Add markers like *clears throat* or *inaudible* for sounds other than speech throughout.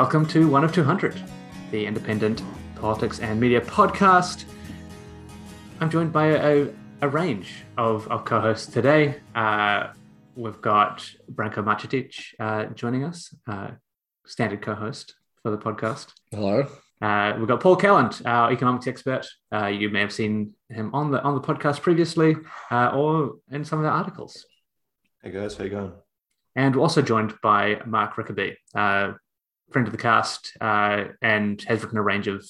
Welcome to One of 200, the independent politics and media podcast. I'm joined by a, a range of, of co hosts today. Uh, we've got Branko Marcetic uh, joining us, uh, standard co host for the podcast. Hello. Uh, we've got Paul Kelland, our economics expert. Uh, you may have seen him on the on the podcast previously, uh, or in some of the articles. Hey guys, how you going? And we're also joined by Mark Rickaby, uh, friend of the cast, uh, and has written a range of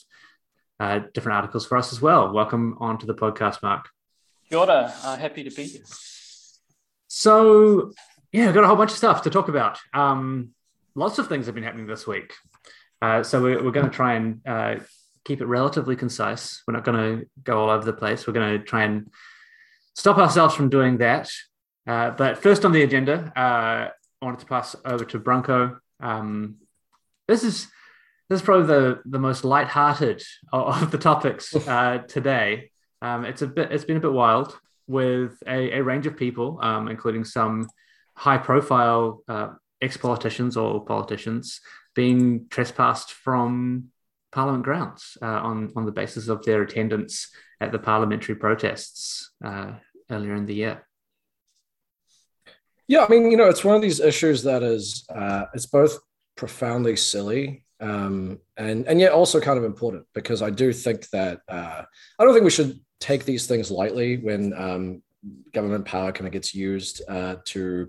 uh, different articles for us as well. Welcome onto the podcast, Mark. Kia ora. happy to be here. So, yeah, I've got a whole bunch of stuff to talk about. Um, lots of things have been happening this week. Uh, so we're, we're going to try and uh, keep it relatively concise. We're not going to go all over the place. We're going to try and stop ourselves from doing that. Uh, but first on the agenda, uh, I wanted to pass over to Branko. Um, this is this is probably the the most light-hearted of, of the topics *laughs* uh, today. Um, it's a bit it's been a bit wild with a, a range of people, um, including some high-profile uh, ex-politicians or politicians being trespassed from Parliament grounds uh, on, on the basis of their attendance at the parliamentary protests uh, earlier in the year. Yeah, I mean, you know, it's one of these issues that is, uh, it's both profoundly silly um, and and yet also kind of important because I do think that uh, I don't think we should take these things lightly when um, government power kind of gets used uh, to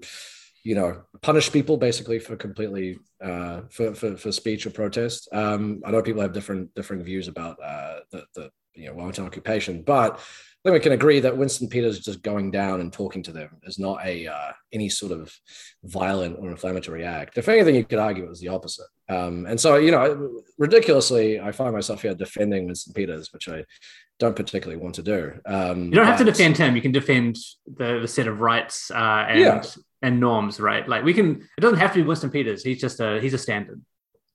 you know punish people basically for completely uh, for, for, for speech or protest. Um, I know people have different different views about uh, the the you know Wellington occupation, but I think we can agree that Winston Peters just going down and talking to them is not a uh, any sort of violent or inflammatory act. If anything, you could argue it was the opposite. Um, and so, you know, ridiculously, I find myself here defending Winston Peters, which I don't particularly want to do. Um, you don't have to defend him. You can defend the, the set of rights uh, and yeah and norms, right? Like we can. It doesn't have to be Winston Peters. He's just a he's a standard.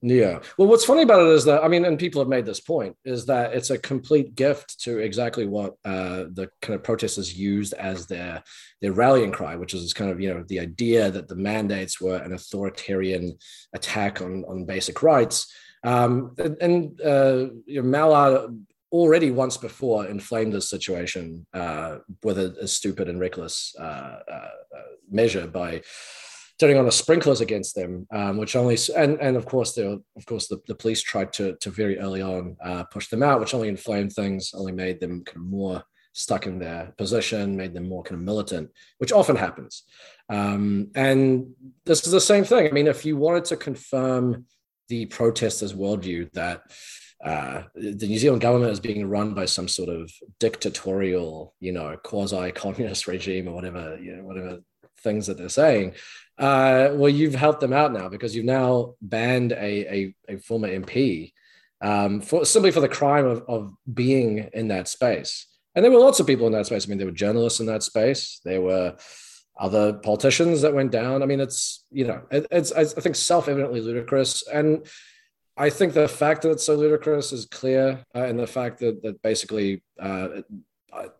Yeah. Well, what's funny about it is that I mean, and people have made this point, is that it's a complete gift to exactly what uh, the kind of protesters used as their their rallying cry, which is kind of you know the idea that the mandates were an authoritarian attack on on basic rights. Um, and, and uh, you know, Mallard already once before inflamed this situation uh, with a, a, stupid and reckless uh, uh, uh, measure by turning on the sprinklers against them, um, which only and and of course the of course the, the police tried to to very early on uh, push them out, which only inflamed things, only made them kind of more stuck in their position, made them more kind of militant, which often happens. Um, and this is the same thing. I mean, if you wanted to confirm the protesters' worldview that uh, the New Zealand government is being run by some sort of dictatorial, you know, quasi-communist *laughs* regime or whatever, you know, whatever things that they're saying. Uh, well, you've helped them out now because you've now banned a, a, a former MP um, for simply for the crime of, of being in that space. And there were lots of people in that space. I mean, there were journalists in that space. There were other politicians that went down. I mean, it's you know, it, it's I think self-evidently ludicrous and I think the fact that it's so ludicrous is clear, uh, and the fact that that basically, uh,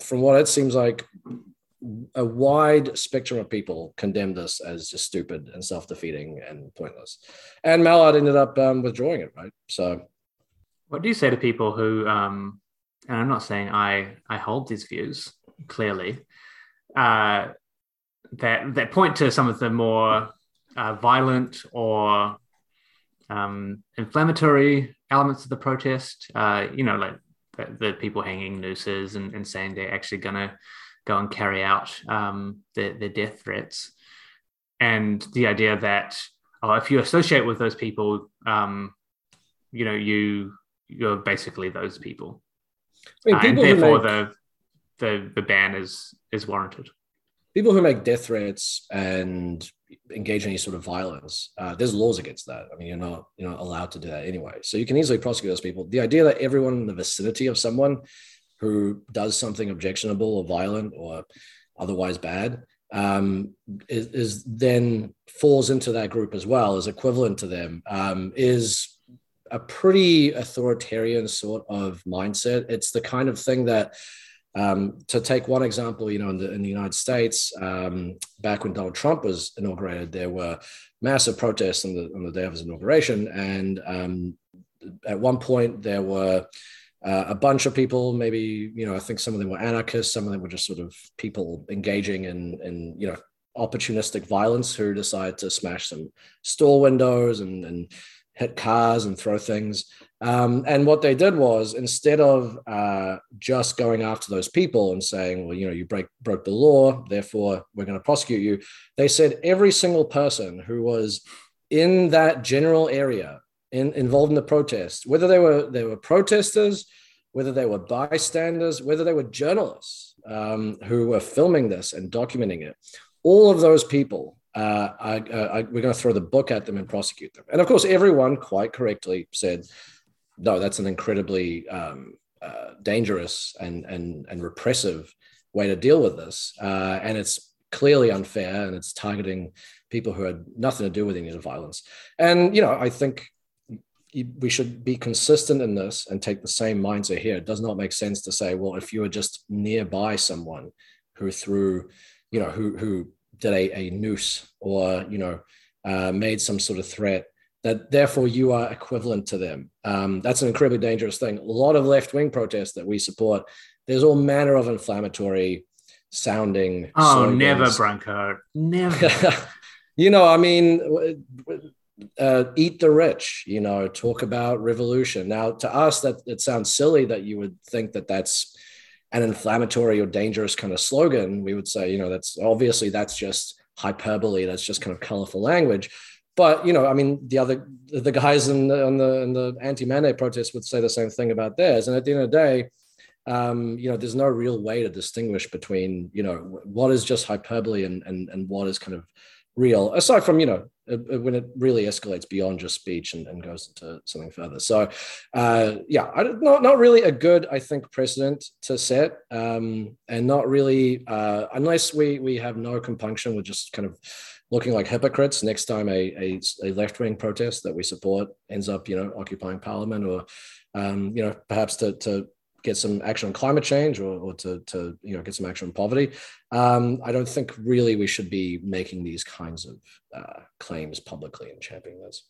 from what it seems like, a wide spectrum of people condemned this as just stupid and self-defeating and pointless. And Mallard ended up um, withdrawing it, right? So, what do you say to people who? Um, and I'm not saying I I hold these views clearly. Uh, that that point to some of the more uh, violent or um, inflammatory elements of the protest. Uh, you know, like the, the, people hanging nooses and, and saying they're actually going to go and carry out um, their, their death threats. And the idea that oh, if you associate with those people, um, you know, you you're basically those people, I mean, people uh, and therefore make, the the the ban is is warranted. People who make death threats and engage in any sort of violence, uh, there's laws against that. I mean, you're not you're not allowed to do that anyway. So you can easily prosecute those people. The idea that everyone in the vicinity of someone who does something objectionable or violent or otherwise bad um, is, is, then falls into that group as well, is equivalent to them, um, is a pretty authoritarian sort of mindset. It's the kind of thing that Um, to take one example, you know, in the, in the United States, um, back when Donald Trump was inaugurated, there were massive protests on the, on the day of his inauguration. And um, at one point, there were uh, a bunch of people, maybe, you know, I think some of them were anarchists, some of them were just sort of people engaging in, in you know, opportunistic violence who decided to smash some store windows and, and hit cars and throw things. Um, and what they did was instead of uh, just going after those people and saying, well, you know, you break broke the law, therefore we're going to prosecute you, they said every single person who was in that general area in, involved in the protest, whether they were they were protesters, whether they were bystanders, whether they were journalists um, who were filming this and documenting it, all of those people uh, I, I, we're going to throw the book at them and prosecute them. And of course, everyone quite correctly said, no, that's an incredibly um, uh, dangerous and, and, and repressive way to deal with this. Uh, and it's clearly unfair and it's targeting people who had nothing to do with any of the violence. And, you know, I think we should be consistent in this and take the same mindset here. It does not make sense to say, well, if you are just nearby someone who threw, you know, who, who did a, a noose or you know uh, made some sort of threat that therefore you are equivalent to them um, that's an incredibly dangerous thing a lot of left-wing protests that we support there's all manner of inflammatory sounding oh slogans. never branko *laughs* never you know i mean uh, eat the rich you know talk about revolution now to us that it sounds silly that you would think that that's an inflammatory or dangerous kind of slogan, we would say, you know, that's obviously that's just hyperbole. That's just kind of colorful language. But you know, I mean, the other the guys in the on the in the anti-mandate protests would say the same thing about theirs. And at the end of the day, um, you know, there's no real way to distinguish between you know what is just hyperbole and and and what is kind of real aside from you know when it really escalates beyond just speech and, and goes into something further. So uh, yeah I, not, not really a good i think precedent to set. Um, and not really uh, unless we we have no compunction with just kind of looking like hypocrites next time a, a, a left-wing protest that we support ends up you know occupying parliament or um, you know perhaps to, to get some action on climate change or, or to, to you know get some action on poverty. Um, I don't think really we should be making these kinds of uh, claims publicly and championing this.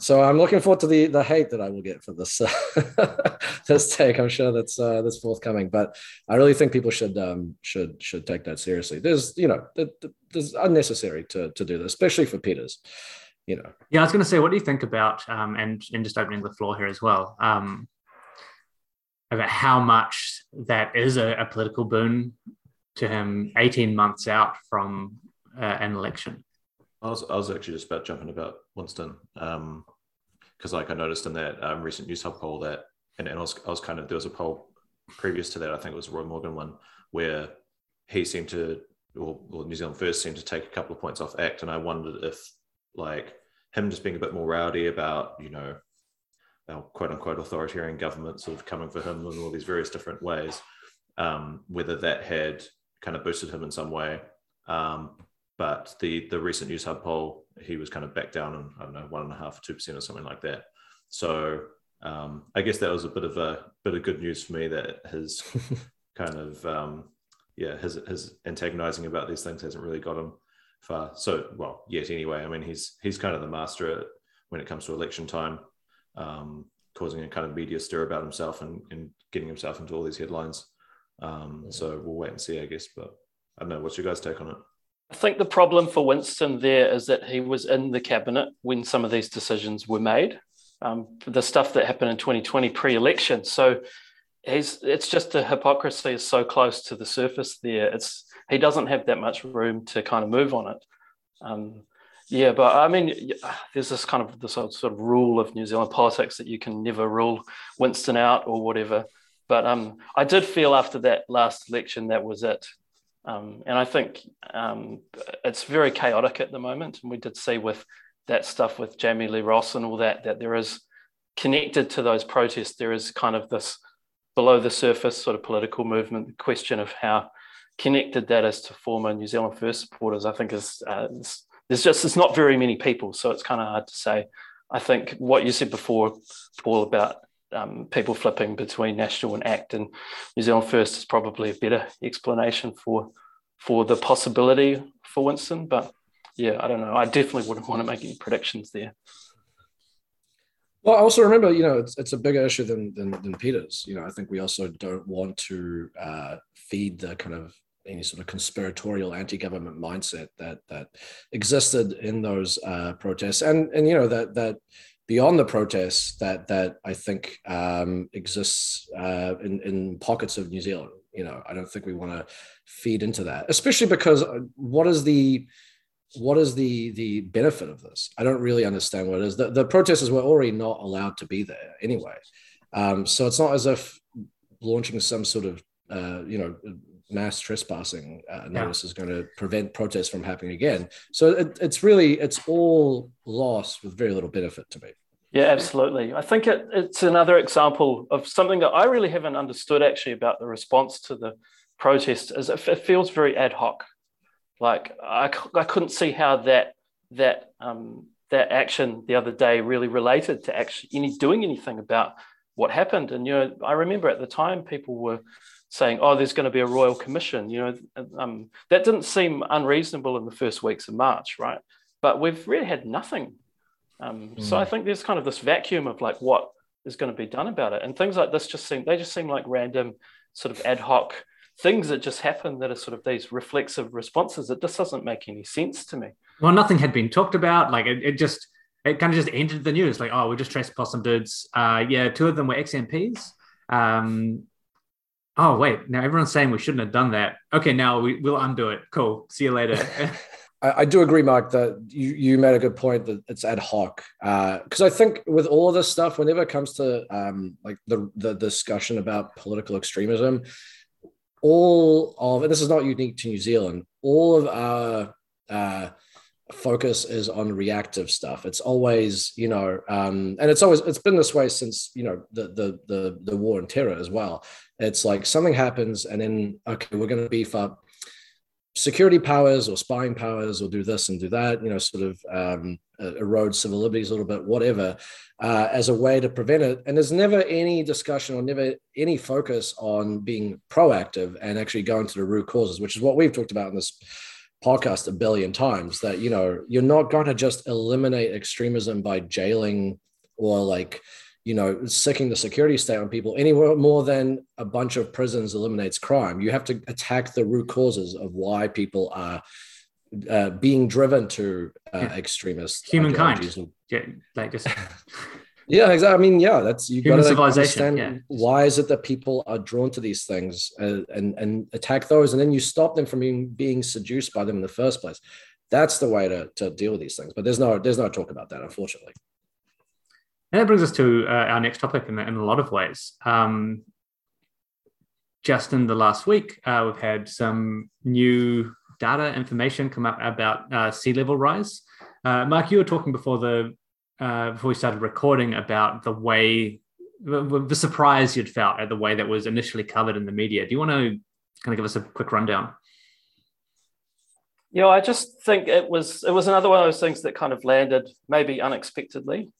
So I'm looking forward to the the hate that I will get for this uh, *laughs* this take. I'm sure that's uh, that's forthcoming, but I really think people should um, should should take that seriously. There's you know there's unnecessary to to do this, especially for Peters. You know. Yeah, I was going to say, what do you think about um, and and just opening the floor here as well. Um, about how much that is a, a political boon to him 18 months out from uh, an election. I was, I was actually just about jumping about Winston because um, like I noticed in that um, recent Newshub poll that and, and I, was, I was kind of there was a poll previous to that I think it was Roy Morgan one where he seemed to or, or New Zealand First seemed to take a couple of points off ACT and I wondered if like him just being a bit more rowdy about you know our quote unquote authoritarian government sort of coming for him in all these various different ways, um, whether that had kind of boosted him in some way. Um, but the the recent Newshub poll, he was kind of back down in, I don't know, one and a half, two percent or something like that. So um, I guess that was a bit of a bit of good news for me that his *laughs* kind of um, yeah his his antagonizing about these things hasn't really got him far. So well, yet anyway. I mean, he's he's kind of the master at, when it comes to election time um, causing a kind of media stir about himself and, and getting himself into all these headlines. Um, so we'll wait and see, I guess. But I don't know. What's your guys' take on it? I think the problem for Winston there is that he was in the cabinet when some of these decisions were made. Um, the stuff that happened in 2020 pre-election. So he's it's just the hypocrisy is so close to the surface there. It's he doesn't have that much room to kind of move on it. Um, yeah, but I mean, there's this kind of this sort of rule of New Zealand politics that you can never rule Winston out or whatever. But um, I did feel after that last election that was it, um, and I think um, it's very chaotic at the moment. And we did see with that stuff with Jami-Lee Ross and all that that there is connected to those protests. There is kind of this below the surface sort of political movement. The question of how connected that is to former New Zealand First supporters, I think, is, uh, is there's just it's not very many people, so it's kind of hard to say. I think what you said before, Paul, about um, people flipping between national and ACT and New Zealand First is probably a better explanation for for the possibility for Winston. But yeah, I don't know. I definitely wouldn't want to make any predictions there. Well, I also remember, you know, it's, it's a bigger issue than, than, than Peters. You know, I think we also don't want to uh, feed the kind of any sort of conspiratorial anti-government mindset that that existed in those uh, protests, and and you know that that beyond the protests that that I think um, exists uh, in in pockets of New Zealand. You know, I don't think we want to feed into that, especially because uh, what is the what is the the benefit of this? I don't really understand what it is. The, the protesters were already not allowed to be there anyway, um, so it's not as if launching some sort of uh, you know mass trespassing uh, notice yeah. is going to prevent protests from happening again. So it, it's really it's all lost with very little benefit to me. Yeah, absolutely. I think it, it's another example of something that I really haven't understood actually about the response to the protest. Is it, it feels very ad hoc. Like I, I couldn't see how that that um, that action the other day really related to actually any doing anything about what happened. And you know, I remember at the time people were saying, "Oh, there's going to be a royal commission." You know, um, that didn't seem unreasonable in the first weeks of March, right? But we've really had nothing. Um, mm. So I think there's kind of this vacuum of like what is going to be done about it, and things like this just seem they just seem like random, sort of ad hoc things that just happen that are sort of these reflexive responses. It just doesn't make any sense to me. Well, nothing had been talked about. Like it, it just it kind of just entered the news. Like, oh, we just traced possum dudes. Uh, yeah, two of them were XMPs. Um, oh wait, now everyone's saying we shouldn't have done that. Okay, now we, will undo it. Cool. See you later. *laughs* I, I, do agree, Mark, that you, you made a good point that it's ad hoc. Because uh, I think with all of this stuff, whenever it comes to um, like the, the discussion about political extremism, all of, and this is not unique to New Zealand, all of our uh, focus is on reactive stuff. It's always, you know, um, and it's always it's been this way since you know the the the the war and terror as well. It's like something happens, and then okay, we're going to beef up security powers or spying powers or do this and do that. You know, sort of um, erode civil liberties a little bit, whatever, uh, as a way to prevent it. And there's never any discussion or never any focus on being proactive and actually going to the root causes, which is what we've talked about in this podcast a billion times that you know you're not going to just eliminate extremism by jailing or like you know sicking the security state on people anywhere more than a bunch of prisons eliminates crime you have to attack the root causes of why people are uh, being driven to uh, yeah. extremist humankind *laughs* yeah like just Yeah, exactly. I mean, yeah, that's you got to understand yeah. why is it that people are drawn to these things uh, and and attack those, and then you stop them from being being seduced by them in the first place. That's the way to to deal with these things. But there's no there's no talk about that, unfortunately. And that brings us to uh, our next topic in, in a lot of ways. Um, just in the last week, uh, we've had some new data information come up about uh, sea level rise. Uh, Mark, you were talking before the uh, before we started recording about the way the, the surprise you'd felt at the way that was initially covered in the media. Do you want to kind of give us a quick rundown? Yeah, I just think it was it was another one of those things that kind of landed maybe unexpectedly,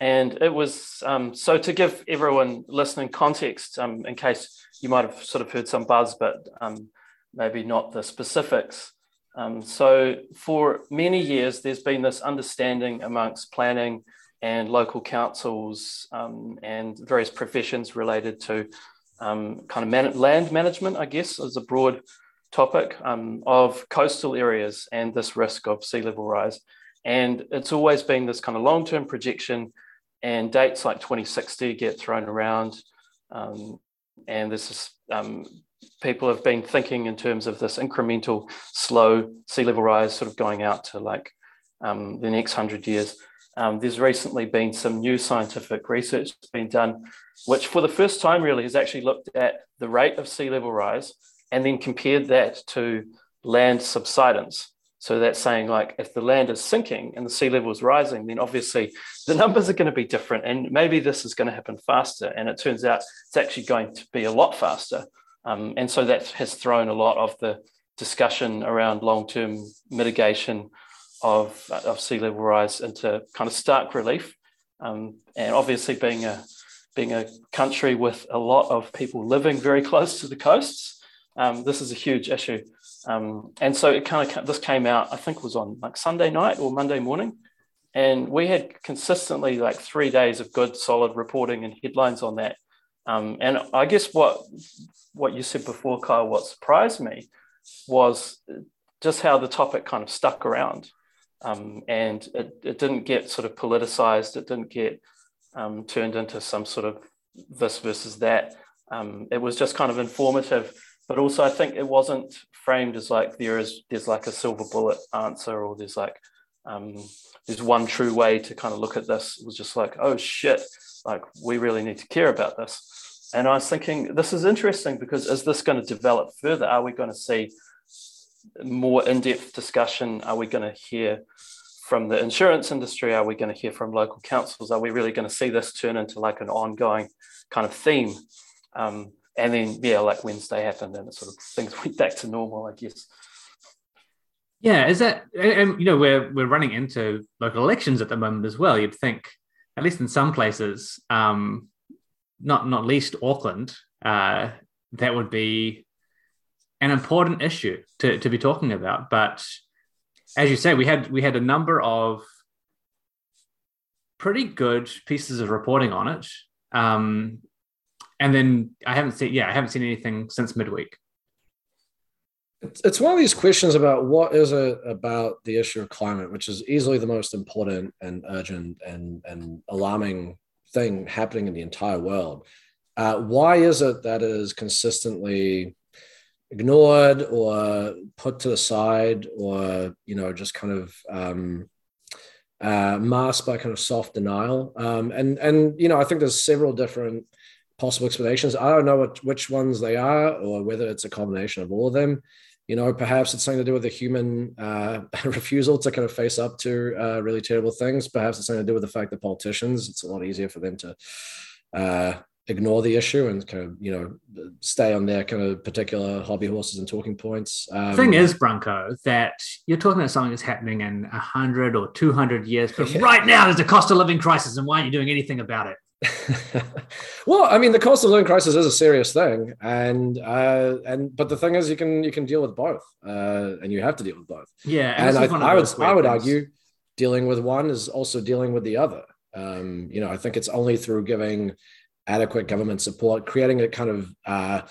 and it was um, so to give everyone listening context um, in case you might have sort of heard some buzz, but um, maybe not the specifics. Um, so for many years, there's been this understanding amongst planning and local councils um, and various professions related to um, kind of man- land management, I guess, as a broad topic of coastal areas and this risk of sea level rise. And it's always been this kind of long term projection, and dates like 2060 get thrown around. Um, and this is um, people have been thinking in terms of this incremental, slow sea level rise, sort of going out to like um, the next hundred years. Um, there's recently been some new scientific research being done, which for the first time really has actually looked at the rate of sea level rise and then compared that to land subsidence. So that's saying like if the land is sinking and the sea level is rising, then obviously the numbers are going to be different, and maybe this is going to happen faster. And it turns out it's actually going to be a lot faster. Um, and so that has thrown a lot of the discussion around long-term mitigation of, of sea level rise into kind of stark relief. Um, and obviously being a being a country with a lot of people living very close to the coasts, um, this is a huge issue. Um, and so it kind of this came out, I think it was on like Sunday night or Monday morning. And we had consistently like three days of good, solid reporting and headlines on that. Um, and I guess what what you said before, Kyle, what surprised me was just how the topic kind of stuck around. Um, and it, it didn't get sort of politicized, it didn't get um, turned into some sort of this versus that. Um, it was just kind of informative, but also I think it wasn't framed as like there is there's like a silver bullet answer or there's like um, there's one true way to kind of look at this. It was just like, oh shit, like we really need to care about this. And I was thinking, this is interesting because is this going to develop further? Are we going to see more in-depth discussion? Are we going to hear from the insurance industry? Are we going to hear from local councils? Are we really going to see this turn into like an ongoing kind of theme? Um, and then yeah, like Wednesday happened, and it sort of things *laughs* went back to normal, I guess. Yeah, is that and you know we're we're running into local elections at the moment as well. You'd think, at least in some places, um, not not least Auckland, uh, that would be an important issue to, to be talking about. But as you say, we had we had a number of pretty good pieces of reporting on it. Um, and then I haven't seen yeah, I haven't seen anything since midweek. It's one of these questions about what is it about the issue of climate, which is easily the most important and urgent and, and alarming thing happening in the entire world. Uh, why is it that is consistently ignored or put to the side or you know just kind of um, uh, masked by kind of soft denial um, and and you know i think there's several different possible explanations i don't know what, which ones they are or whether it's a combination of all of them you know perhaps it's something to do with the human uh, *laughs* refusal to kind of face up to uh, really terrible things perhaps it's something to do with the fact that politicians it's a lot easier for them to uh, ignore the issue and kind of you know stay on their kind of particular hobby horses and talking points. Um, thing is, Branko, that you're talking about something that's happening in hundred or two hundred years, but yeah. right now there's a cost of living crisis, and why aren't you doing anything about it? *laughs* well, I mean, the cost of living crisis is a serious thing, and uh, and but the thing is, you can you can deal with both, uh, and you have to deal with both. Yeah, and, and I, I would I would argue dealing with one is also dealing with the other. Um, you know, I think it's only through giving adequate government support, creating a kind of uh,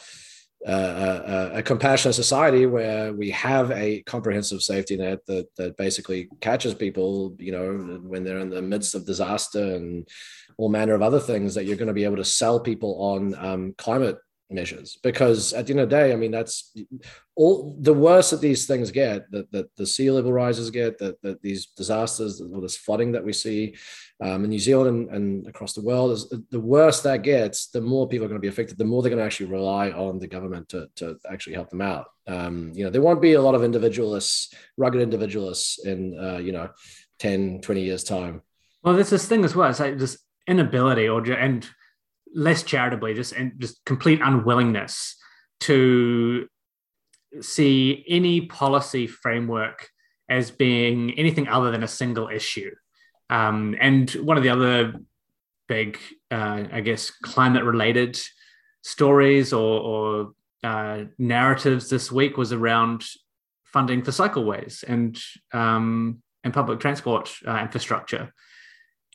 uh, uh, a compassionate society where we have a comprehensive safety net that that basically catches people, you know, when they're in the midst of disaster and all manner of other things that you're going to be able to sell people on um, climate measures. Because at the end of the day i mean that's all the worse that these things get that, that the sea level rises get that, that these disasters or this flooding that we see um, in new zealand and, and across the world is the worse that gets the more people are going to be affected the more they're going to actually rely on the government to, to actually help them out. Um, you know there won't be a lot of individualists rugged individualists in uh, you know 10 20 years time. Well there's this thing as well it's like this inability or and less charitably, just and just complete unwillingness to see any policy framework as being anything other than a single issue. Um, and one of the other big, uh, I guess, climate related stories or, or uh, narratives this week was around funding for cycleways and um, and public transport uh, infrastructure.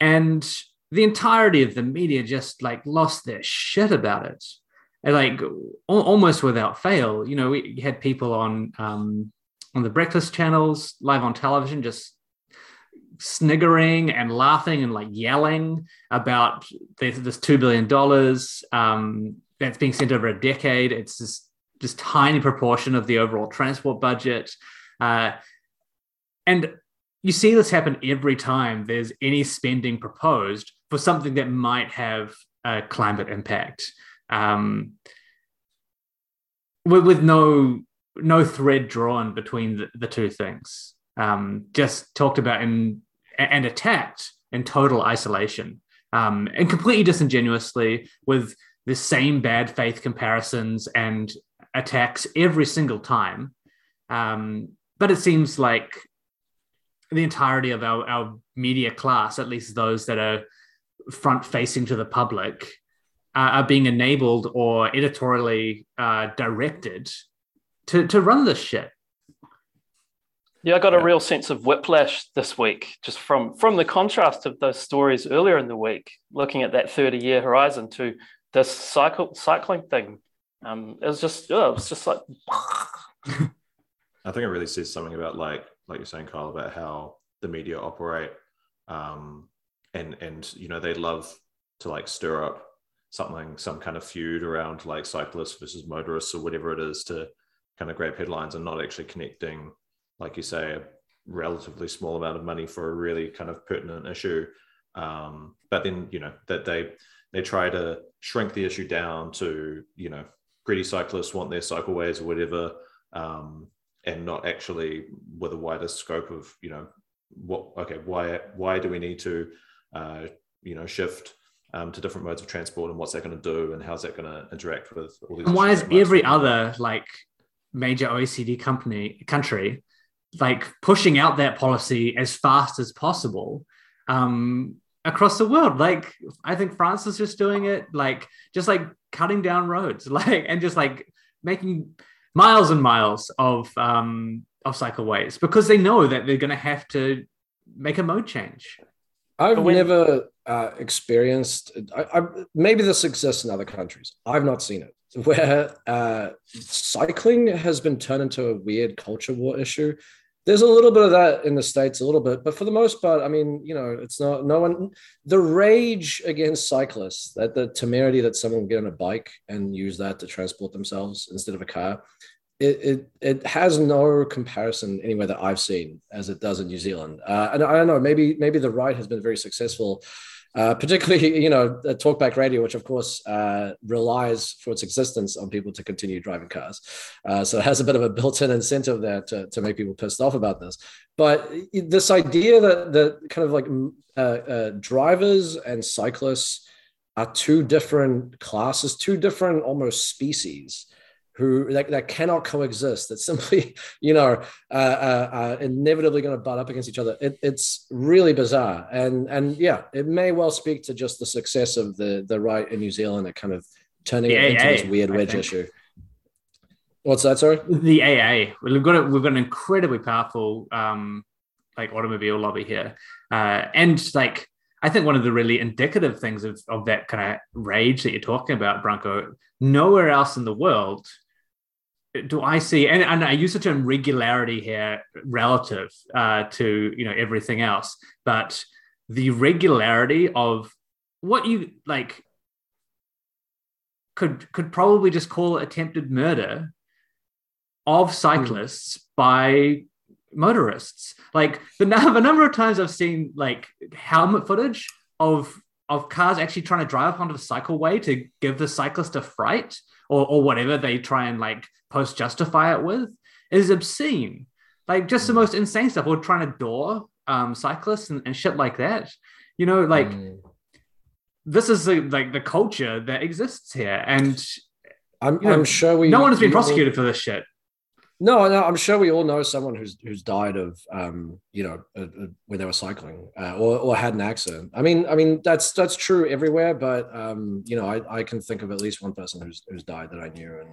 And the entirety of the media just like lost their shit about it. And like almost without fail you know we had people on um, on the breakfast channels live on television just sniggering and laughing and like yelling about this, this $2 billion um, that's being sent over a decade. It's this this tiny proportion of the overall transport budget. Uh, and you see this happen every time there's any spending proposed for something that might have a climate impact. Um, with, with no no thread drawn between the, the two things. Um, just talked about in and attacked in total isolation um, and completely disingenuously with the same bad faith comparisons and attacks every single time. Um, but it seems like the entirety of our, our media class, at least those that are front facing to the public, uh, are being enabled or editorially uh, directed to to run this shit. Yeah, I got Yeah. a real sense of whiplash this week, just from from the contrast of those stories earlier in the week, looking at that thirty year horizon to this cycle cycling thing. Um, it was just, oh, it was just like, *laughs* I think it really says something about like like you're saying, Kyle, about how the media operate, um, and and you know they love to like stir up something, some kind of feud around like cyclists versus motorists or whatever it is to kind of grab headlines and not actually connecting, like you say, a relatively small amount of money for a really kind of pertinent issue. Um, but then you know that they they try to shrink the issue down to you know greedy cyclists want their cycleways or whatever. Um, and not actually with a wider scope of you know what okay why why do we need to uh, you know shift um, to different modes of transport and what's that going to do and how's that going to interact with all these And why is every other like major OECD company country like pushing out that policy as fast as possible um, across the world? Like I think France is just doing it, like just like cutting down roads, *laughs* like and just like making miles and miles of um, of cycleways because they know that they're going to have to make a mode change. I've when- never uh, experienced. I, I, maybe this exists in other countries. I've not seen it *laughs* where uh, cycling has been turned into a weird culture war issue. There's a little bit of that in the states, a little bit, but for the most part, I mean, you know, it's not no one. The rage against cyclists, that the temerity that someone will get on a bike and use that to transport themselves instead of a car, it, it it has no comparison anywhere that I've seen as it does in New Zealand. Uh, and I don't know, maybe maybe the right has been very successful, uh, *laughs* particularly you know Talkback Radio, which of course uh, relies for its existence on people to continue driving cars. Uh, so it has a bit of a built-in incentive there to, to make people pissed off about this. But this idea that that kind of like uh, uh, drivers and cyclists are two different classes, two different almost species who that, that cannot coexist that simply *laughs* you know uh, uh, uh, inevitably going to butt up against each other it, it's really bizarre and and yeah it may well speak to just the success of the the right in new zealand at kind of turning The it into this weird I wedge think. issue what's that sorry the AA. We've got a, we've got an incredibly powerful um, like automobile lobby here, uh, and like I think one of the really indicative things of of that kind of rage that you're talking about, Branko. Nowhere else in the world do I see, and, and I use the term regularity here relative uh, to you know everything else, but the regularity of what you like could could probably just call attempted murder of cyclists by motorists. Like the, the number of times I've seen like helmet footage of of cars actually trying to drive onto the cycleway to give the cyclist a fright or, or whatever they try and like post justify it with is obscene. Like just the most insane stuff. Or trying to door um, cyclists and, and shit like that. You know, like Mm. this is the, like the culture that exists here, and I'm, you know, I'm sure we no one has been we all- prosecuted for this shit. No, no, I'm sure we all know someone who's who's died of, um, you know, uh, uh, when they were cycling uh, or, or had an accident. I mean, I mean that's that's true everywhere, but um, you know, I, I can think of at least one person who's who's died that I knew, and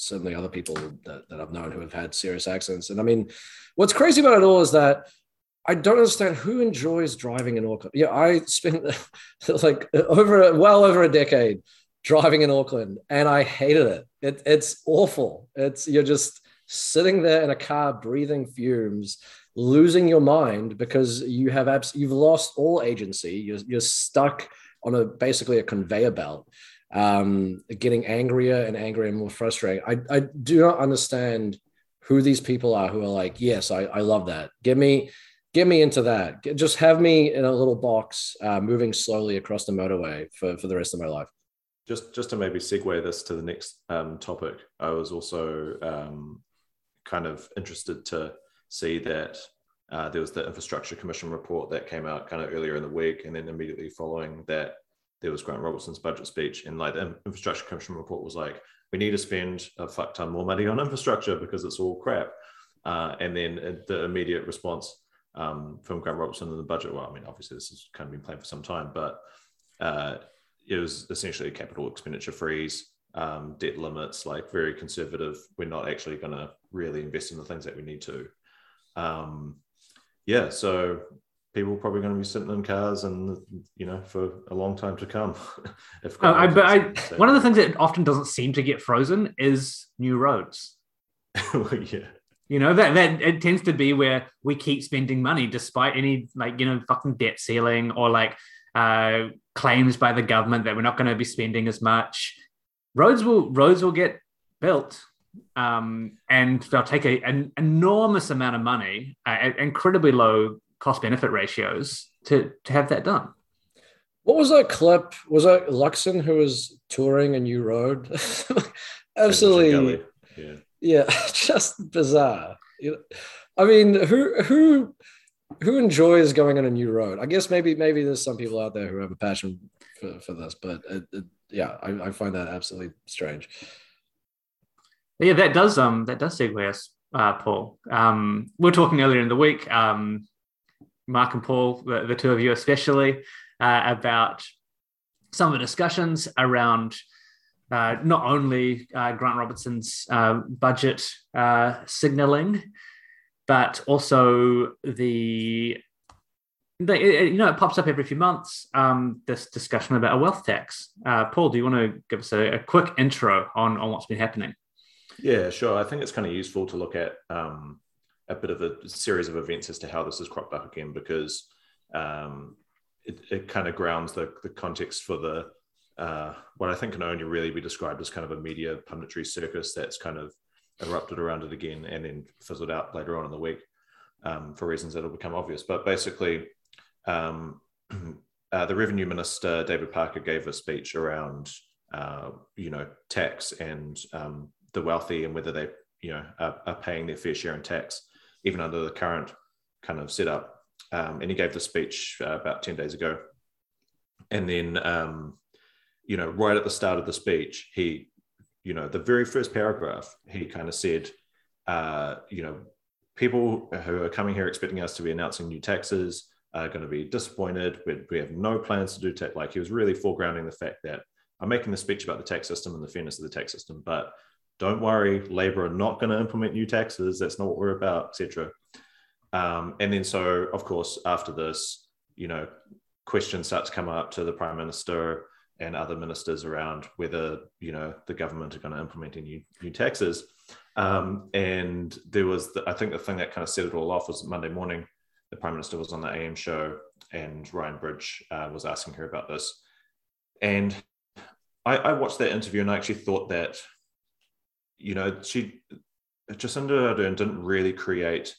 certainly other people that, that I've known who have had serious accidents. And I mean, what's crazy about it all is that I don't understand who enjoys driving in Auckland. Yeah, I spent *laughs* like over well over a decade driving in Auckland, and I hated it. it it's awful. It's you're just sitting there in a car breathing fumes losing your mind because you have abs- you've lost all agency you're, you're stuck on a basically a conveyor belt um, getting angrier and angrier and more frustrating. I, I do not understand who these people are who are like yes i, I love that. Get me get me into that. Get- just have me in a little box uh, moving slowly across the motorway for, for the rest of my life. Just just to maybe segue this to the next um, topic, I was also um, kind of interested to see that uh, there was the infrastructure commission report that came out kind of earlier in the week, and then immediately following that, there was Grant Robertson's budget speech, and like the infrastructure commission report was like, we need to spend a fuck ton more money on infrastructure because it's all crap, uh, and then uh, the immediate response um, from Grant Robertson in the budget. Well, I mean, obviously this has kind of been planned for some time, but uh, it was essentially a capital expenditure freeze, um, debt limits, like very conservative. We're not actually going to really invest in the things that we need to. Um, yeah, so people are probably going to be sitting in cars and you know for a long time to come. *laughs* if uh, I, but I, one of the things that often doesn't seem to get frozen is new roads. *laughs* well, yeah. You know that that it tends to be where we keep spending money despite any like you know fucking debt ceiling or like uh, claims by the government that we're not going to be spending as much. Roads will roads will get built, um, and they'll take a, an enormous amount of money uh, at incredibly low cost benefit ratios to to have that done. What was that clip? Was that Luxon who was touring a new road? *laughs* Absolutely, yeah, yeah, *laughs* just bizarre. I mean, who who who enjoys going on a new road? I guess maybe maybe there's some people out there who have a passion for, for this, but it, it, yeah, I, I, find that absolutely strange. Yeah, that does um that does segue us, uh, Paul. Um, we are talking earlier in the week, um, Mark and Paul, the, the two of you especially, uh, about some of the discussions around uh, not only uh, Grant Robertson's uh, budget uh, signaling, but also the, the you know it pops up every few months. Um, this discussion about a wealth tax. Uh, Paul, do you want to give us a, a, quick intro on on what's been happening? Yeah, sure. I think it's kind of useful to look at um, a bit of a series of events as to how this has cropped up again because um, it, it kind of grounds the, the context for the uh, what I think can only really be described as kind of a media punditry circus that's kind of erupted around it again and then fizzled out later on in the week um, for reasons that will become obvious. But basically, um, *clears throat* uh, the revenue minister David Parker gave a speech around uh, you know tax and um, the wealthy and whether they you know are, are, paying their fair share in tax even under the current kind of setup. Um, and he gave the speech uh, about ten days ago, and then um, you know right at the start of the speech he you know, the very first paragraph, he kind of said, uh, you know, people who are coming here expecting us to be announcing new taxes are going to be disappointed. We, we have no plans to do tech. Like he was really foregrounding the fact that I'm making the speech about the tax system and the fairness of the tax system, but don't worry, Labor are not going to implement new taxes. That's not what we're about, etc. Um, and then, so of course, after this, you know, questions start to come up to the prime minister and other ministers around whether you know the government are going to implement new new taxes. Um, and there was, the, I think, the thing that kind of set it all off was Monday morning. The prime minister was on the AM show, and Ryan Bridge uh, was asking her about this. And I, I watched that interview, and I actually thought that, you know, she Jacinda Ardern didn't really create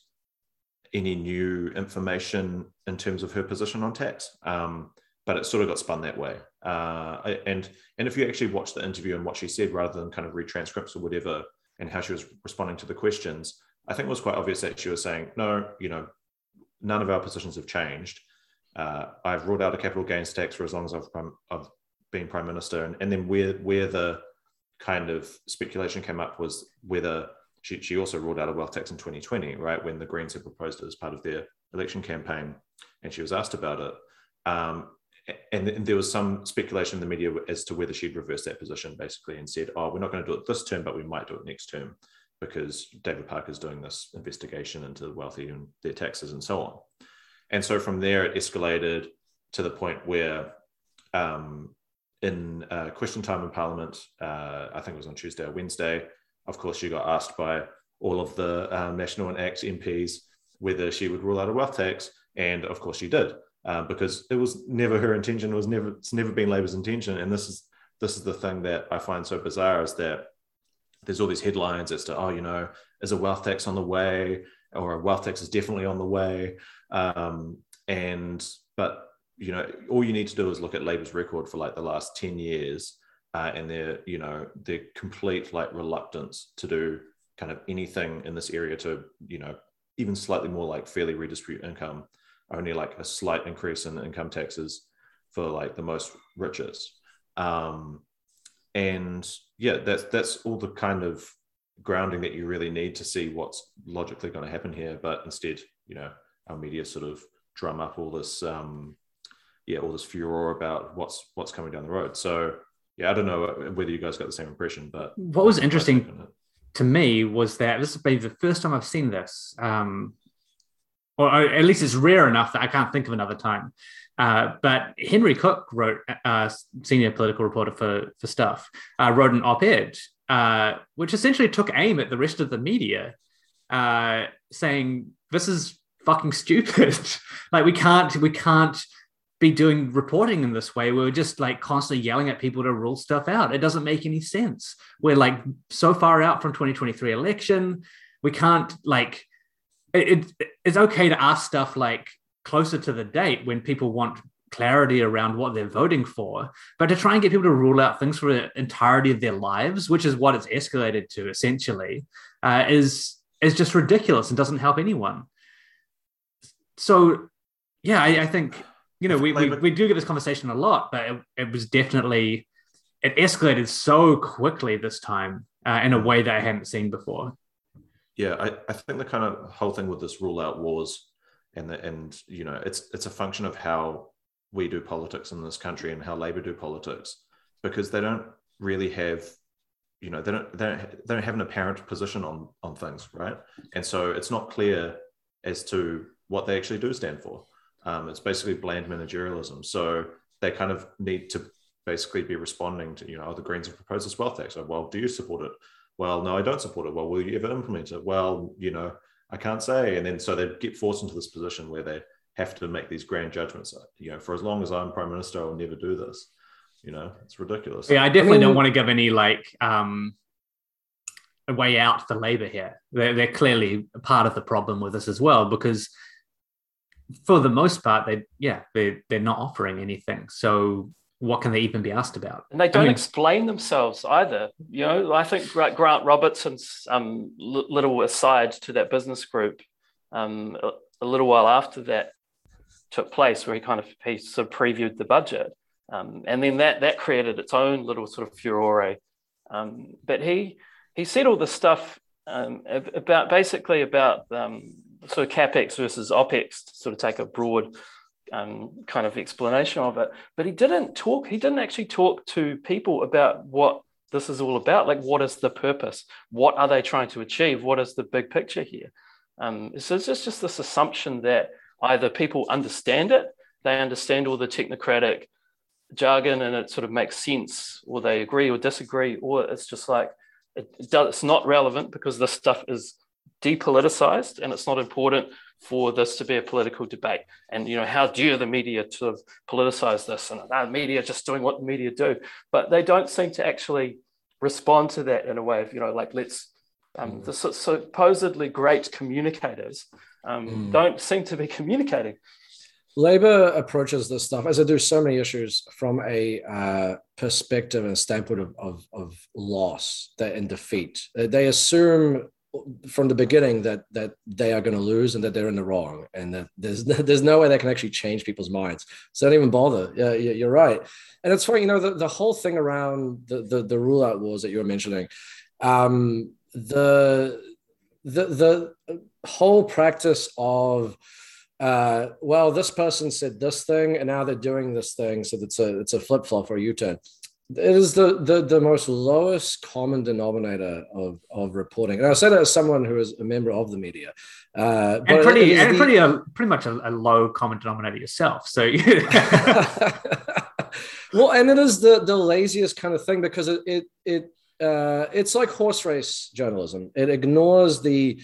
any new information in terms of her position on tax. Um, but it sort of got spun that way. Uh, and and if you actually watch the interview and what she said, rather than kind of read transcripts or whatever, and how she was responding to the questions, I think it was quite obvious that she was saying, no, you know, none of our positions have changed. Uh, I've ruled out a capital gains tax for as long as I've, I've been prime minister, and, and then where where the kind of speculation came up was whether she, she also ruled out a wealth tax in 2020, right, when the Greens had proposed it as part of their election campaign, and she was asked about it. Um, and, there was some speculation in the media as to whether she'd reverse that position basically and said, oh, we're not going to do it this term, but we might do it next term because David Parker's doing this investigation into the wealthy and their taxes and so on. And so from there, it escalated to the point where um, in uh, question time in Parliament, uh, I think it was on Tuesday or Wednesday, of course, she got asked by all of the um, National and ACT MPs whether she would rule out a wealth tax. And of course, she did uh, because it was never her intention. It was never it's never been Labor's intention. And this is this is the thing that I find so bizarre is that there's all these headlines as to oh you know is a wealth tax on the way or a wealth tax is definitely on the way um, and but you know all you need to do is look at labor's record for like the last 10 years uh, and their you know their complete like reluctance to do kind of anything in this area to you know even slightly more like fairly redistribute income only like a slight increase in income taxes for like the most richest. Um, and yeah, that's that's all the kind of grounding that you really need to see what's logically going to happen here. But instead, you know, our media sort of drum up all this, um, yeah, all this furor about what's what's coming down the road. So yeah, I don't know whether you guys got the same impression, but what was interesting to me was that this is maybe the first time I've seen this, um, or at least it's rare enough that I can't think of another time. Uh, but Henry Cooke wrote, uh, senior political reporter for for Stuff, uh, wrote an op-ed uh, which essentially took aim at the rest of the media, uh, saying this is fucking stupid. *laughs* like we can't we can't be doing reporting in this way. We're just like constantly yelling at people to rule stuff out. It doesn't make any sense. We're like so far out from 2023 election. We can't like it, it, it's okay to ask stuff like closer to the date when people want clarity around what they're voting for, but to try and get people to rule out things for the entirety of their lives, which is what it's escalated to essentially, uh, is is just ridiculous and doesn't help anyone. So, yeah, I, I think you know we, we, we do get this conversation a lot, but it, it was definitely it escalated so quickly this time uh, in a way that I hadn't seen before. Yeah, I, I think the kind of whole thing with this rule out wars and the, and you know it's it's a function of how we do politics in this country and how Labour do politics, because they don't really have, you know, they don't they don't, they don't have an apparent position on on things, right? And so it's not clear as to what they actually do stand for. Um, it's basically bland managerialism. So they kind of need to basically be responding to, you know, oh, the Greens have proposed this wealth tax. So, well, do you support it? Well, no, I don't support it. Well, will you ever implement it? Well, you know, I can't say. And then so they get forced into this position where they have to make these grand judgments. You know, for as long as I'm prime minister, I'll never do this. You know, it's ridiculous. Yeah, I definitely I mean, don't want to give any like um, a way out for Labour here. They're, they're clearly part of the problem with this as well because for the most part, they yeah they they're not offering anything. So what can they even be asked about? And they don't I mean, explain themselves either. You know, I think Grant Robertson's um, little aside to that business group um, a little while after that took place where he kind of he sort of previewed the budget. Um, and then that that created its own little sort of furore. Um, but he he said all this stuff um, about basically about um, sort of capex versus opex to sort of take a broad um, kind of explanation of it. But he didn't talk. He didn't actually talk to people about what this is all about. Like, what is the purpose? What are they trying to achieve? What is the big picture here? Um, so it's just, just this assumption that either people understand it, they understand all the technocratic jargon and it sort of makes sense, or they agree or disagree, or it's just like it, does, it's not relevant because this stuff is depoliticized and it's not important for this to be a political debate. And you know, how dare the media to politicize this and the media just doing what the media do, but they don't seem to actually respond to that in a way of you know, like let's um, mm. the supposedly great communicators um, mm. don't seem to be communicating. Labour approaches this stuff as I do so many issues from a uh, perspective and standpoint of, of, of loss and defeat. They assume from the beginning that that they are going to lose and that they're in the wrong and that there's *laughs* there's no way they can actually change people's minds. So don't even bother. Yeah, you're right. And it's funny, you know, the, the whole thing around the, the the rule out wars that you were mentioning. Um, the the the whole practice of uh, well, this person said this thing, and now they're doing this thing, so it's a it's a flip flop or a U turn. It is the, the the most lowest common denominator of of reporting, and I say that as someone who is a member of the media, uh, and pretty and the, pretty a, uh, pretty much a, a, low common denominator yourself. So, *laughs* *laughs* well, and it is the the laziest kind of thing because it it it uh, it's like horse race journalism. It ignores the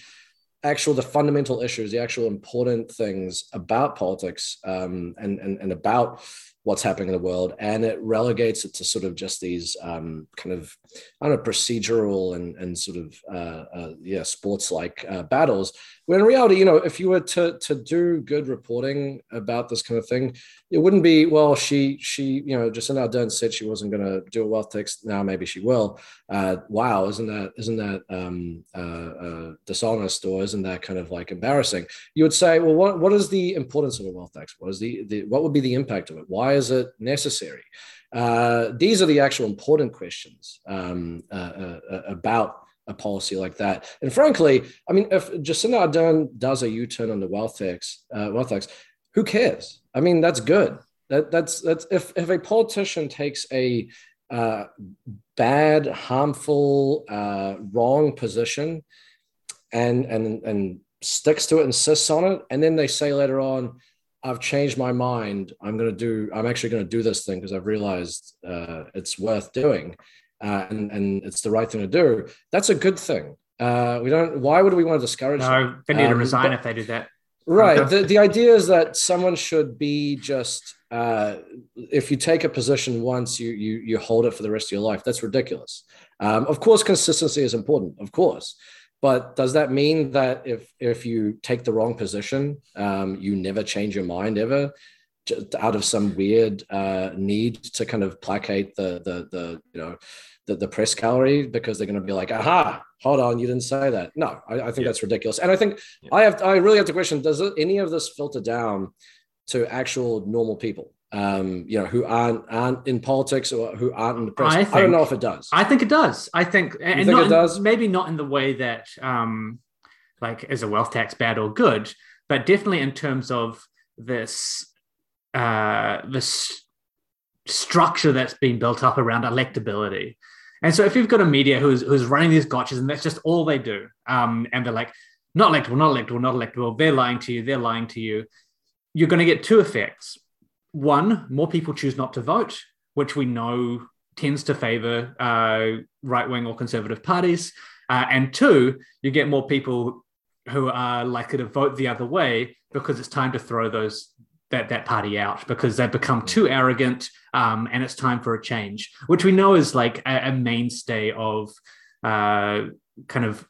actual the fundamental issues, the actual important things about politics um, and, and and about what's happening in the world, and it relegates it to sort of just these um, kind of I don't know procedural and and sort of uh, uh, yeah sports like uh, battles. When in reality, you know, if you were to to do good reporting about this kind of thing, it wouldn't be well. She she you know Jacinda Ardern said she wasn't going to do a wealth tax. Now maybe she will. Uh, wow, isn't that isn't that um, uh, uh, dishonest or isn't that kind of like embarrassing? You would say, well, what what is the importance of a wealth tax? What is the, the what would be the impact of it? Why is it necessary? Uh, these are the actual important questions um, uh, uh, uh, about a policy like that. And frankly, I mean, if Jacinda Ardern does a U-turn on the wealth tax, uh, wealth tax, who cares? I mean, that's good. That, that's that's if if a politician takes a uh, bad, harmful, uh, wrong position, and and and sticks to it, insists on it, and then they say later on, "I've changed my mind. I'm going to do. I'm actually going to do this thing because I've realized uh, it's worth doing, uh, and and it's the right thing to do." That's a good thing. Uh, we don't. Why would we want to discourage? No, them? they need to Um, resign but- if they do that. Right. The, the idea is that someone should be just uh, if you take a position once, you you you hold it for the rest of your life. That's ridiculous. Um, of course, consistency is important, of course, but does that mean that if if you take the wrong position, um, you never change your mind ever? Just out of some weird uh, need to kind of placate the the the you know the, the press gallery because they're going to be like, aha, hold on, you didn't say that. No, I, I think Yeah. that's ridiculous. And I think Yeah. I have I really have to question: Does any of this filter down to actual normal people? Um, you know, who aren't aren't in politics or who aren't in the press. I I, don't know if it does. I think it does. I think, and think it in- does? maybe not in the way that, um, like, is a wealth tax bad or good, but definitely in terms of this, uh, this structure that's been built up around electability. And so, if you've got a media who's who's running these gotchas and that's just all they do, um, and they're like, not electable, not electable, not electable, they're lying to you, they're lying to you, you're going to get two effects. One, more people choose not to vote, which we know tends to favor uh, right wing or conservative parties. Uh, and two, you get more people who are likely to vote the other way because it's time to throw those that that party out because they've become too arrogant um, and it's time for a change, which we know is like a, a mainstay of uh, kind of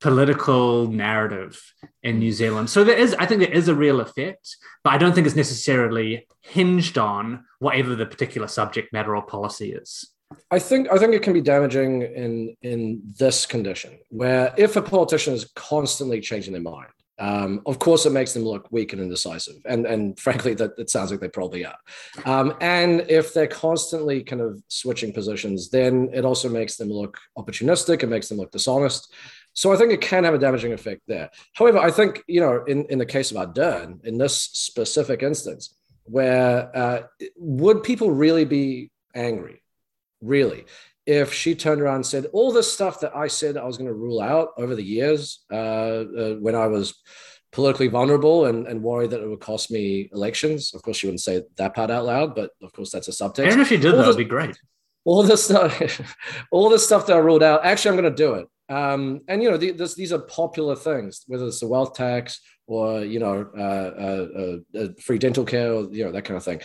political narrative in New Zealand. So there is, I think there is a real effect, but I don't think it's necessarily hinged on whatever the particular subject matter or policy is. I think I think it can be damaging in in this condition where if a politician is constantly changing their mind, um, of course it makes them look weak and indecisive, and and frankly that it sounds like they probably are. Um, and if they're constantly kind of switching positions, then it also makes them look opportunistic. It makes them look dishonest. So I think it can have a damaging effect there. However, I think you know in in the case of Ardern, in this specific instance, where uh, would people really be angry? really if she turned around and said all this stuff that i said i was going to rule out over the years uh, uh, when i was politically vulnerable and, and worried that it would cost me elections of course she wouldn't say that part out loud but of course that's a subtext Even if she did, that would be great. all this stuff, *laughs* all this stuff that I ruled out. Actually, I'm going to do it. Um, and you know, the, this, these are popular things, whether it's the wealth tax or you know, uh, uh, uh, uh, free dental care, or you know, that kind of thing.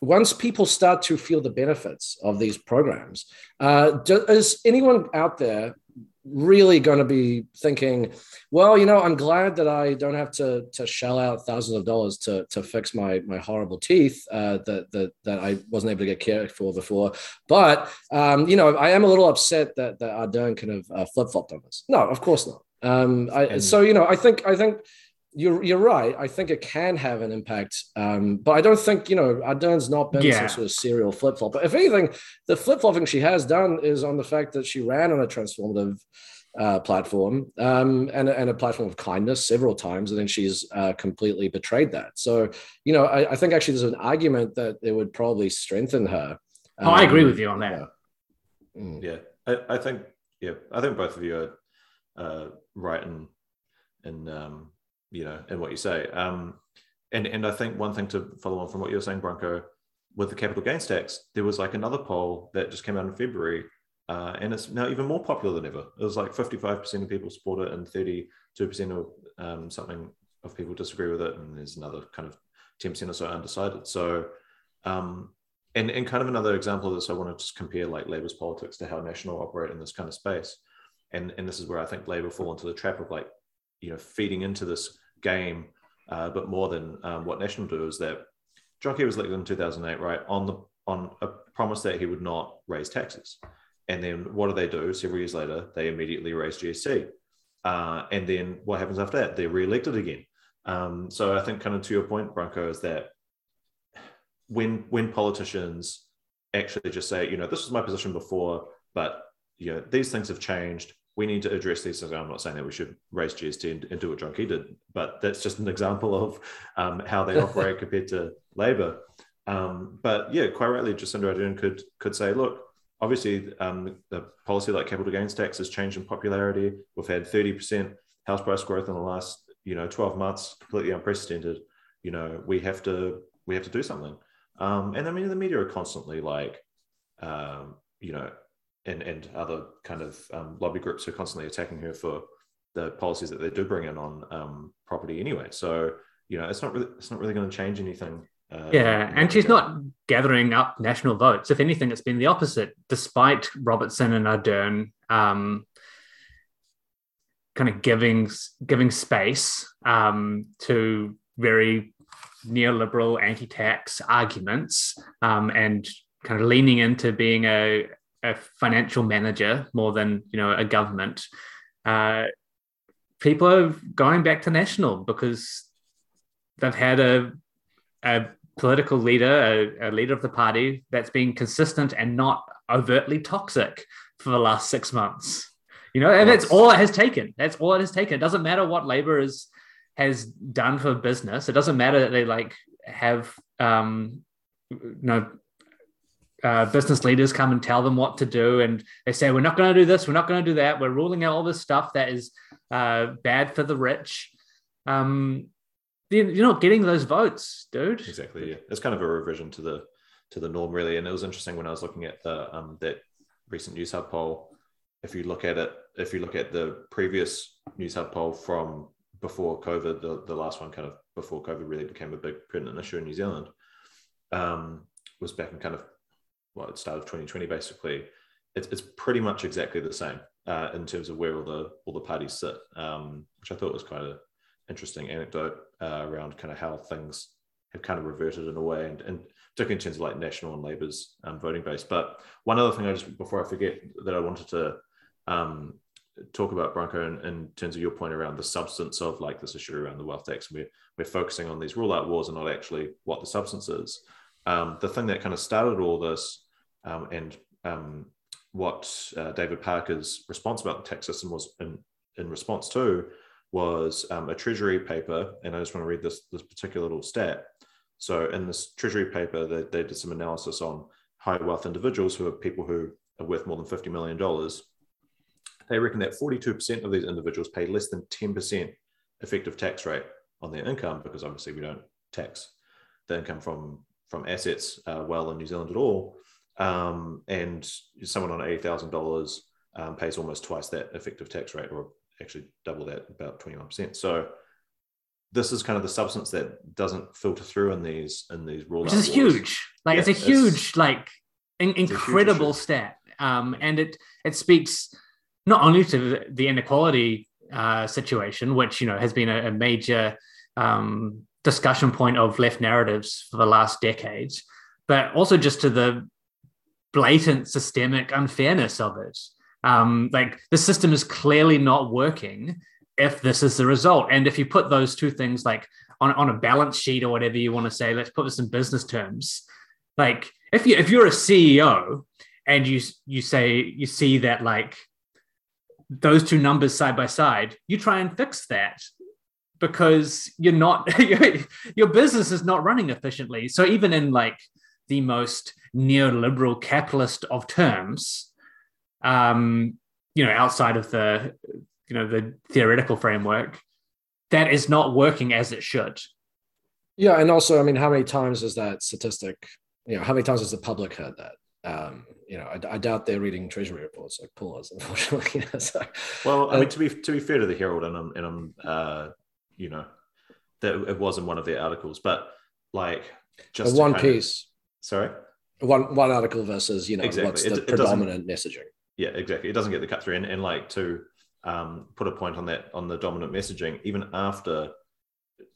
Once people start to feel the benefits of these programs, uh, do, is anyone out there really going to be thinking, well, you know, I'm glad that I don't have to to shell out thousands of dollars to to fix my my horrible teeth uh, that that that I wasn't able to get care for before. But um, you know, I am a little upset that that Ardern kind of uh, flip flopped on this. No, of course not. Um, I, so you know, I think I think you're you're right. I think it can have an impact, um, but I don't think you know Ardern's not been Yeah. some sort of serial flip flop. But if anything, the flip flopping she has done is on the fact that she ran on a transformative uh, platform um, and, and a platform of kindness several times, and then she's uh, completely betrayed that. So you know, I, I think actually there's an argument that it would probably strengthen her. Oh, I agree Um, with you on that. yeah. Mm. Yeah, I, I think yeah, I think both of you are uh, right in in um, you know in what you say. Um, and and I think one thing to follow on from what you were saying, Branko, with the capital gains tax, there was like another poll that just came out in February, uh, and it's now even more popular than ever. It was like fifty five percent of people support it, and thirty two percent of um, something of people disagree with it, and there's another kind of ten percent or so undecided. So. Um, and, and kind of another example of this, I want to just compare like Labour's politics to how National operate in this kind of space. And, and this is where I think Labour fall into the trap of like, you know, feeding into this game, uh, but more than um, what National do is that John Key was elected in 2008, right, on the on a promise that he would not raise taxes. And then what do they do? Several years later, they immediately raise GST. Uh, and then what happens after that? They're re-elected again. Um, so I think kind of to your point, Branko, is that when when politicians actually just say, you know, this was my position before, but you know, these things have changed. We need to address these. I'm not saying that we should raise GST and, and do what John Key did, but that's just an example of um, how they operate *laughs* compared to Labour. Um, but yeah, quite rightly, Jacinda Ardern could could say, look, obviously um, the policy like capital gains tax has changed in popularity. We've had 30% house price growth in the last you know 12 months, completely unprecedented. You know, we have to we have to do something. Um, and I mean, the media are constantly like, um, you know, and and other kind of um, lobby groups are constantly attacking her for the policies that they do bring in on um, property anyway. So you know, it's not really it's not really going to change anything. Uh, yeah, and she's not gathering up national votes. If anything, it's been the opposite. Despite Robertson and Ardern um, kind of giving giving space um, to very neoliberal anti-tax arguments um, and kind of leaning into being a, a financial manager more than you know a government. Uh, people are going back to national because they've had a, a political leader, a, a, leader of the party that's been consistent and not overtly toxic for the last six months. You know, and that's all it has taken. That's all it has taken. It doesn't matter what Labour is has done for business. It doesn't matter that they like have um, you know uh, business leaders come and tell them what to do, and they say we're not going to do this, we're not going to do that, we're ruling out all this stuff that is uh, bad for the rich. Um, you're not getting those votes, dude. Exactly. Yeah, it's kind of a revision to the to the norm, really. And it was interesting when I was looking at the um, that recent Newshub poll. If you look at it, if you look at the previous Newshub poll from before COVID, the, the last one kind of before COVID really became a big pertinent issue in New Zealand, um, was back in kind of well, it started 2020 basically. It's, it's pretty much exactly the same uh, in terms of where all the all the parties sit, um, which I thought was quite a interesting anecdote uh, around kind of how things have kind of reverted in a way, and, and particularly in terms of like national and Labour's um, voting base. But one other thing I just before I forget that I wanted to um, talk about Branko in, in, terms of your point around the substance of like this issue around the wealth tax. We're we're focusing on these rule out wars and not actually what the substance is. Um, the thing that kind of started all this um, and um, what uh, David Parker's response about the tax system was in, in response to was um, a Treasury paper, and I just want to read this this particular little stat. So in this Treasury paper, they, they did some analysis on high wealth individuals who are people who are worth more than fifty million dollars. They reckon that forty-two percent of these individuals pay less than ten percent effective tax rate on their income because obviously we don't tax the income from from assets uh, well in New Zealand at all. Um, and someone on eighty thousand um, dollars pays almost twice that effective tax rate, or actually double that, about 21%. So this is kind of the substance that doesn't filter through in these in these rules. Which is huge. Like yeah, it's a huge, it's, like in, incredible stat. Um, and it it speaks not only to the inequality uh, situation, which you know has been a, a major um, discussion point of left narratives for the last decades, but also just to the blatant systemic unfairness of it. Um, like the system is clearly not working if this is the result. And if you put those two things like on, on a balance sheet or whatever you want to say, let's put this in business terms. Like if you if you're a CEO and you you say you see that like those two numbers side by side, you try and fix that because you're not *laughs* your business is not running efficiently. So even in like the most neoliberal capitalist of terms, um, you know, outside of the, you know, the theoretical framework, that is not working as it should. Yeah, and also, I mean, how many times is that statistic? You know, how many times has the public heard that? Um, you know, I, I, doubt they're reading Treasury reports like Paula's, *laughs* unfortunately. *laughs* so, well, I mean, to be to be fair to the Herald, and I'm and I'm, uh, you know, that it was in one of their articles, but like just one piece. Of, sorry, one one article versus you know exactly. what's the it, predominant messaging yeah, exactly. It doesn't get the cut through, and, and like to um, put a point on that on the dominant messaging, even after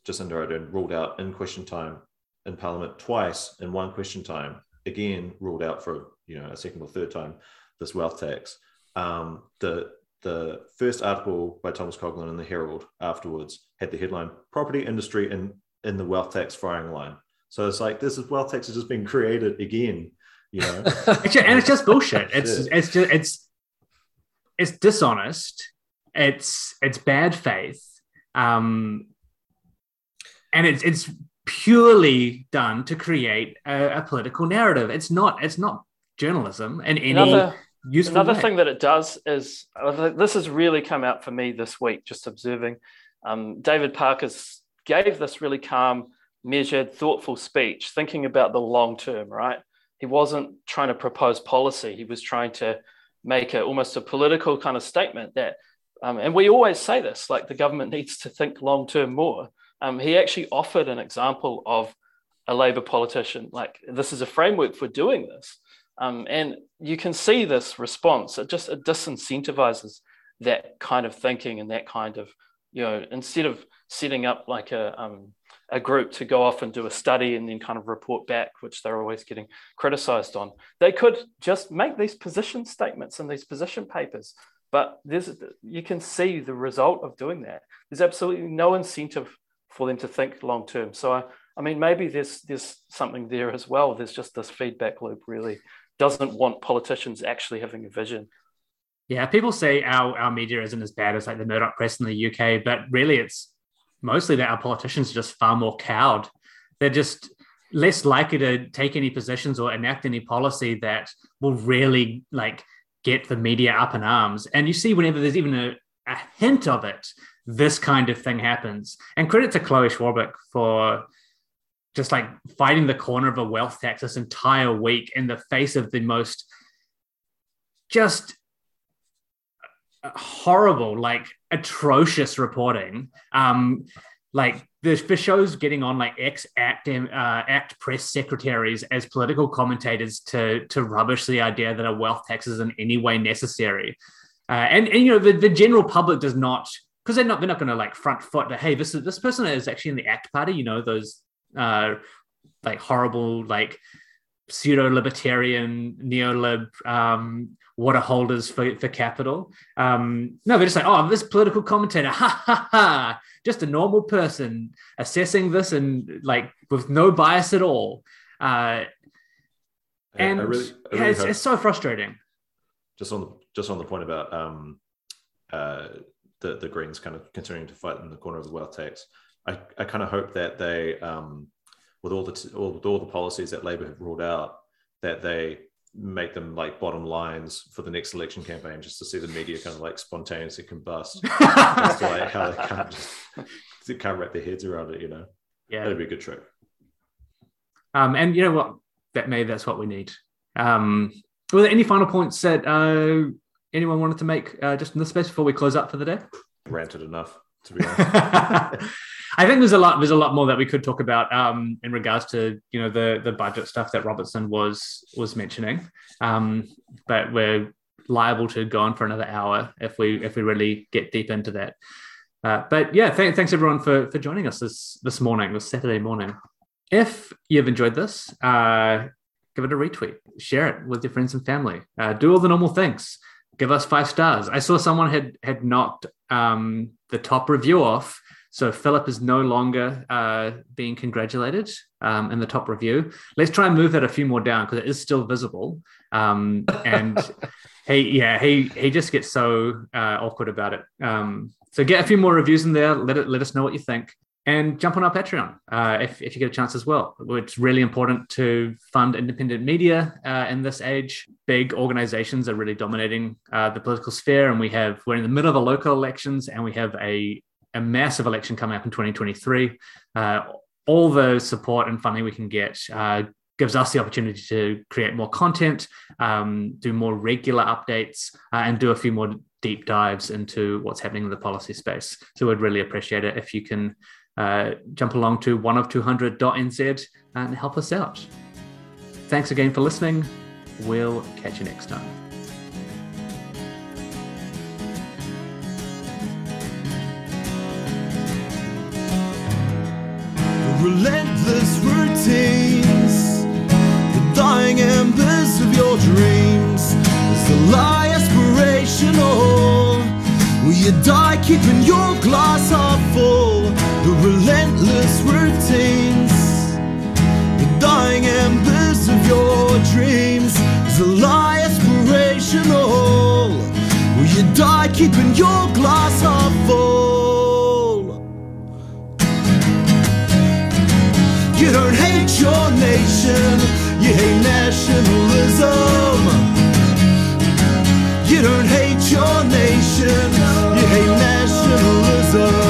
Jacinda Ardern ruled out in question time in Parliament twice in one question time, again ruled out for you know a second or third time this wealth tax. Um, the the first article by Thomas Coughlan in the Herald afterwards had the headline "Property Industry in in the Wealth Tax Firing Line." So it's like this is wealth tax has just been created again you know *laughs* and it's just bullshit it's yeah. it's just it's it's dishonest. It's it's bad faith. Um, and it's it's purely done to create a, a political narrative. It's not it's not journalism in any Another- useful Another way. thing that it does is this has really come out for me this week, just observing. Um, David Parker's gave this really calm, measured, thoughtful speech, thinking about the long term, right? He wasn't trying to propose policy. He was trying to make a, almost a political kind of statement that, um, and we always say this, like the government needs to think long term more. Um, he actually offered an example of a Labour politician, like this is a framework for doing this. Um, and you can see this response. It just it disincentivizes that kind of thinking and that kind of, you know, instead of setting up like a um, a group to go off and do a study and then kind of report back, which they're always getting criticized on, they could just make these position statements and these position papers. But there's you can see the result of doing that. There's absolutely no incentive for them to think long term. So I, I mean, maybe there's there's something there as well. There's just this feedback loop really doesn't want politicians actually having a vision. Yeah, people say our, our media isn't as bad as like the Murdoch press in the UK, but really it's mostly that our politicians are just far more cowed. They're just less likely to take any positions or enact any policy that will really like get the media up in arms. And you see whenever there's even a, a hint of it, this kind of thing happens. And credit to Chloe Swarbrick for just like fighting the corner of a wealth tax this entire week in the face of the most just horrible, like atrocious reporting. Um, like the, the show's getting on like ex act uh, act press secretaries as political commentators to to rubbish the idea that a wealth tax is in any way necessary. Uh, and, and you know the, the general public does not because they're not they're not going to like front foot that hey this is this person is actually in the ACT party you know those uh, like horrible like pseudo libertarian neo-lib um, water holders for, for capital. Um, no, they're just like, oh, this political commentator, *laughs* ha ha ha, just a normal person assessing this and like with no bias at all. Uh, and I really, I yeah, really it's, it's so frustrating. just on the just on the point about um, uh, the the Greens kind of continuing to fight in the corner of the wealth tax. I, I kind of hope that they, um, with all the t- all, with all the policies that Labour have ruled out, that they make them like bottom lines for the next election campaign, just to see the media kind of like spontaneously combust *laughs* as to like how they can't just *laughs* they can't wrap their heads around it. You know, yeah. that'd be a good trick. Um, and you know what? That maybe that's what we need. Um, were there any final points that uh, anyone wanted to make uh, just in this space before we close up for the day? Ranted enough, to be honest. *laughs* I think there's a lot. There's a lot more that we could talk about um, in regards to you know the the budget stuff that Robertson was was mentioning. Um, but we're liable to go on for another hour if we if we really get deep into that. Uh, but yeah, th- thanks everyone for for joining us this this morning, this Saturday morning. If you've enjoyed this, uh, give it a retweet, share it with your friends and family, uh, do all the normal things. Give us five stars. I saw someone had had knocked um, the top review off, so Philip is no longer uh, being congratulated um, in the top review. Let's try and move that a few more down because it is still visible. Um, and *laughs* he, yeah, he he just gets so uh, awkward about it. Um, so get a few more reviews in there. Let it let us know what you think and jump on our Patreon uh, if, if you get a chance as well. It's really important to fund independent media uh, in this age. Big organizations are really dominating uh, the political sphere, and we have we're in the middle of a local elections, and we have a a massive election coming up in 2023. Uh, all the support and funding we can get uh, gives us the opportunity to create more content, um, do more regular updates, uh, and do a few more deep dives into what's happening in the policy space. So we'd really appreciate it if you can uh, jump along to one of 200.nz and help us out. Thanks again for listening. We'll catch you next time. relentless routines, the dying embers of your dreams. Is the lie aspirational? Will you die keeping your glass half your dreams is a lie aspirational. Will you die keeping your glass half full? You don't hate your nation, you hate nationalism. You don't hate your nation, you hate nationalism.